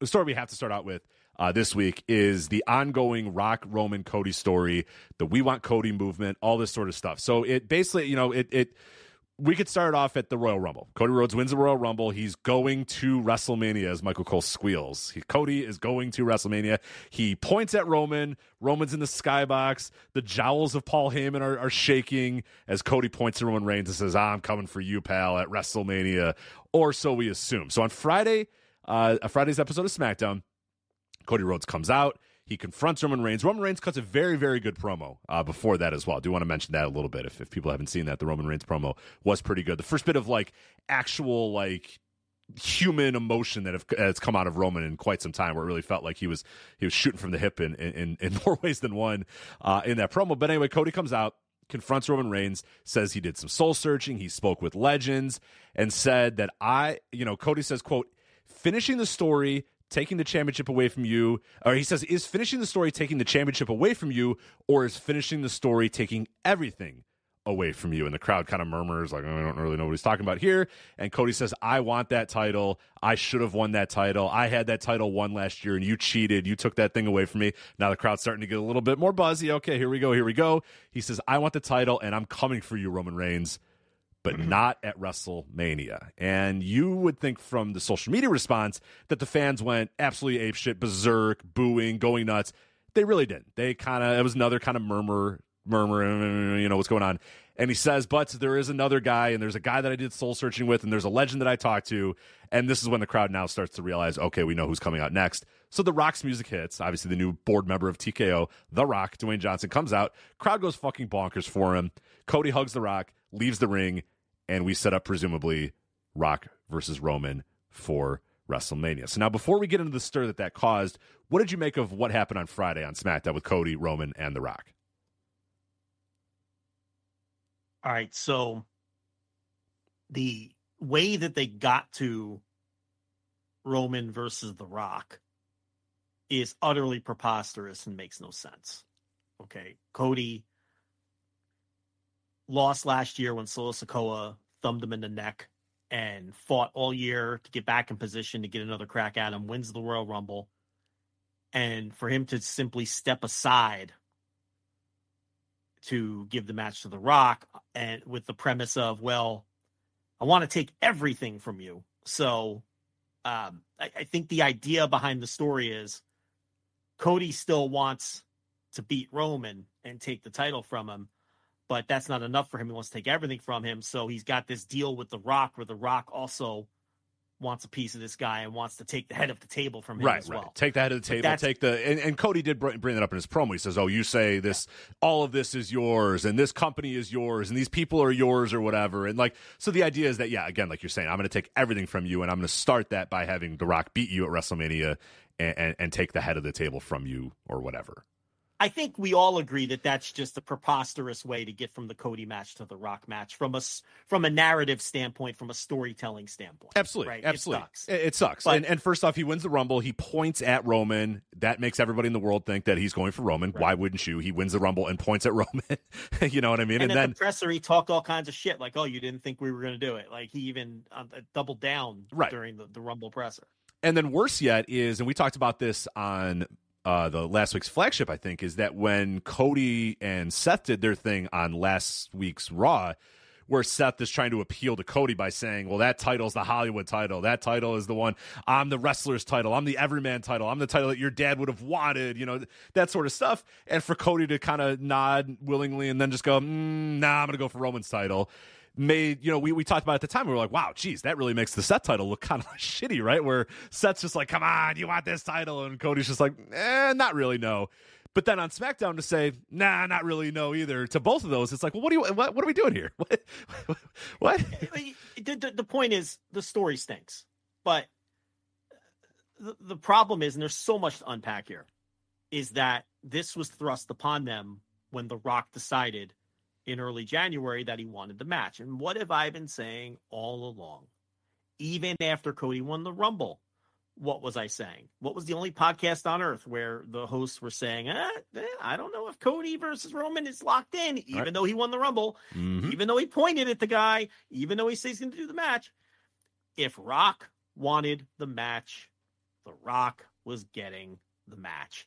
the story we have to start out with uh, this week is the ongoing Rock Roman Cody story, the We Want Cody movement, all this sort of stuff. So it basically, you know, it it we could start off at the Royal Rumble. Cody Rhodes wins the Royal Rumble. He's going to WrestleMania, as Michael Cole squeals. He, Cody is going to WrestleMania. He points at Roman. Roman's in the skybox. The jowls of Paul Heyman are, are shaking as Cody points to Roman Reigns and says, I'm coming for you, pal, at WrestleMania. Or so we assume. So on Friday, uh, a Friday's episode of SmackDown, Cody Rhodes comes out. He confronts Roman Reigns. Roman Reigns cuts a very, very good promo uh, before that as well. I do want to mention that a little bit. If, if people haven't seen that, the Roman Reigns promo was pretty good. The first bit of like actual like human emotion that have, has come out of Roman in quite some time, where it really felt like he was he was shooting from the hip in in, in more ways than one uh, in that promo. But anyway, Cody comes out confronts Roman Reigns, says he did some soul searching, he spoke with legends, and said that I, you know, Cody says, quote, finishing the story taking the championship away from you or he says is finishing the story taking the championship away from you or is finishing the story taking everything away from you? And the crowd kind of murmurs like oh, i don't really know what he's talking about here. And cody says i want that title. I should have won that title. I had that title won last year and you cheated. You took that thing away from me. Now the crowd's starting to get a little bit more buzzy. Okay here we go here we go. He says i want the title and i'm coming for you roman reigns but mm-hmm. not at WrestleMania. And you would think from the social media response that the fans went absolutely apeshit, berserk, booing, going nuts. They really didn't. They kind of, it was another kind of murmur, murmur, you know, what's going on. And he says, but there is another guy, and there's a guy that I did soul searching with, and there's a legend that I talked to. And this is when the crowd now starts to realize, okay, we know who's coming out next. So The Rock's music hits. Obviously, the new board member of TKO, The Rock, Dwayne Johnson, comes out. Crowd goes fucking bonkers for him. Cody hugs The Rock, leaves the ring, and we set up presumably Rock versus Roman for WrestleMania. So now, before we get into the stir that that caused, what did you make of what happened on Friday on SmackDown with Cody, Roman, and The Rock? All right, so the way that they got to Roman versus The Rock is utterly preposterous and makes no sense. Okay, Cody lost last year when Solo Sikoa thumbed him in the neck and fought all year to get back in position to get another crack at him, wins the Royal Rumble. And for him to simply step aside to give the match to The Rock and with the premise of, well, I want to take everything from you. So um, I, I think the idea behind the story is Cody still wants to beat Roman and take the title from him but that's not enough for him. He wants to take everything from him. So he's got this deal with The Rock where The Rock also wants a piece of this guy and wants to take the head of the table from him right, as right. well. Take the head of the table. Take the and, and Cody did bring that up in his promo. He says, "Oh, you say this, all of this is yours, and this company is yours, and these people are yours, or whatever." And like, so the idea is that, yeah, again, like you're saying, I'm going to take everything from you, and I'm going to start that by having The Rock beat you at WrestleMania and, and, and take the head of the table from you, or whatever. I think we all agree that that's just a preposterous way to get from the Cody match to the Rock match from a from a narrative standpoint, from a storytelling standpoint. Absolutely, right? absolutely, it sucks. It, it sucks. But, and, and, first off, he wins the Rumble. He points at Roman. That makes everybody in the world think that he's going for Roman. Right. Why wouldn't you? He wins the Rumble and points at Roman. you know what I mean? And, and then the presser, he talked all kinds of shit, like, "Oh, you didn't think we were going to do it." Like he even uh, doubled down right. during the, the Rumble presser. And then worse yet is, and we talked about this on uh, the last week's flagship, I think, is that when Cody and Seth did their thing on last week's Raw, where Seth is trying to appeal to Cody by saying, well, that title's the Hollywood title. That title is the one. I'm the wrestler's title. I'm the everyman title. I'm the title that your dad would have wanted, you know, that sort of stuff. And for Cody to kind of nod willingly and then just go, mm, nah, I'm to go for Roman's title made you know we, we talked about at the time we were like wow geez that really makes the Seth title look kind of shitty right where Seth's just like come on you want this title and Cody's just like eh not really no but then on SmackDown to say, nah, not really, no either. To both of those, it's like, well, what do you, what, what are we doing here? What? what? The, the, the, point is, the story stinks, but the, the problem is, and there's so much to unpack here, is that this was thrust upon them when The Rock decided in early January that he wanted the match. And what have I been saying all along? Even after Cody won the Rumble, what was I saying? What was the only podcast on earth where the hosts were saying, eh, eh, I don't know if Cody versus Roman is locked in, even right. though he won the Rumble, mm-hmm. even though he pointed at the guy, even though he says he's going to do the match. If Rock wanted the match, The Rock was getting the match.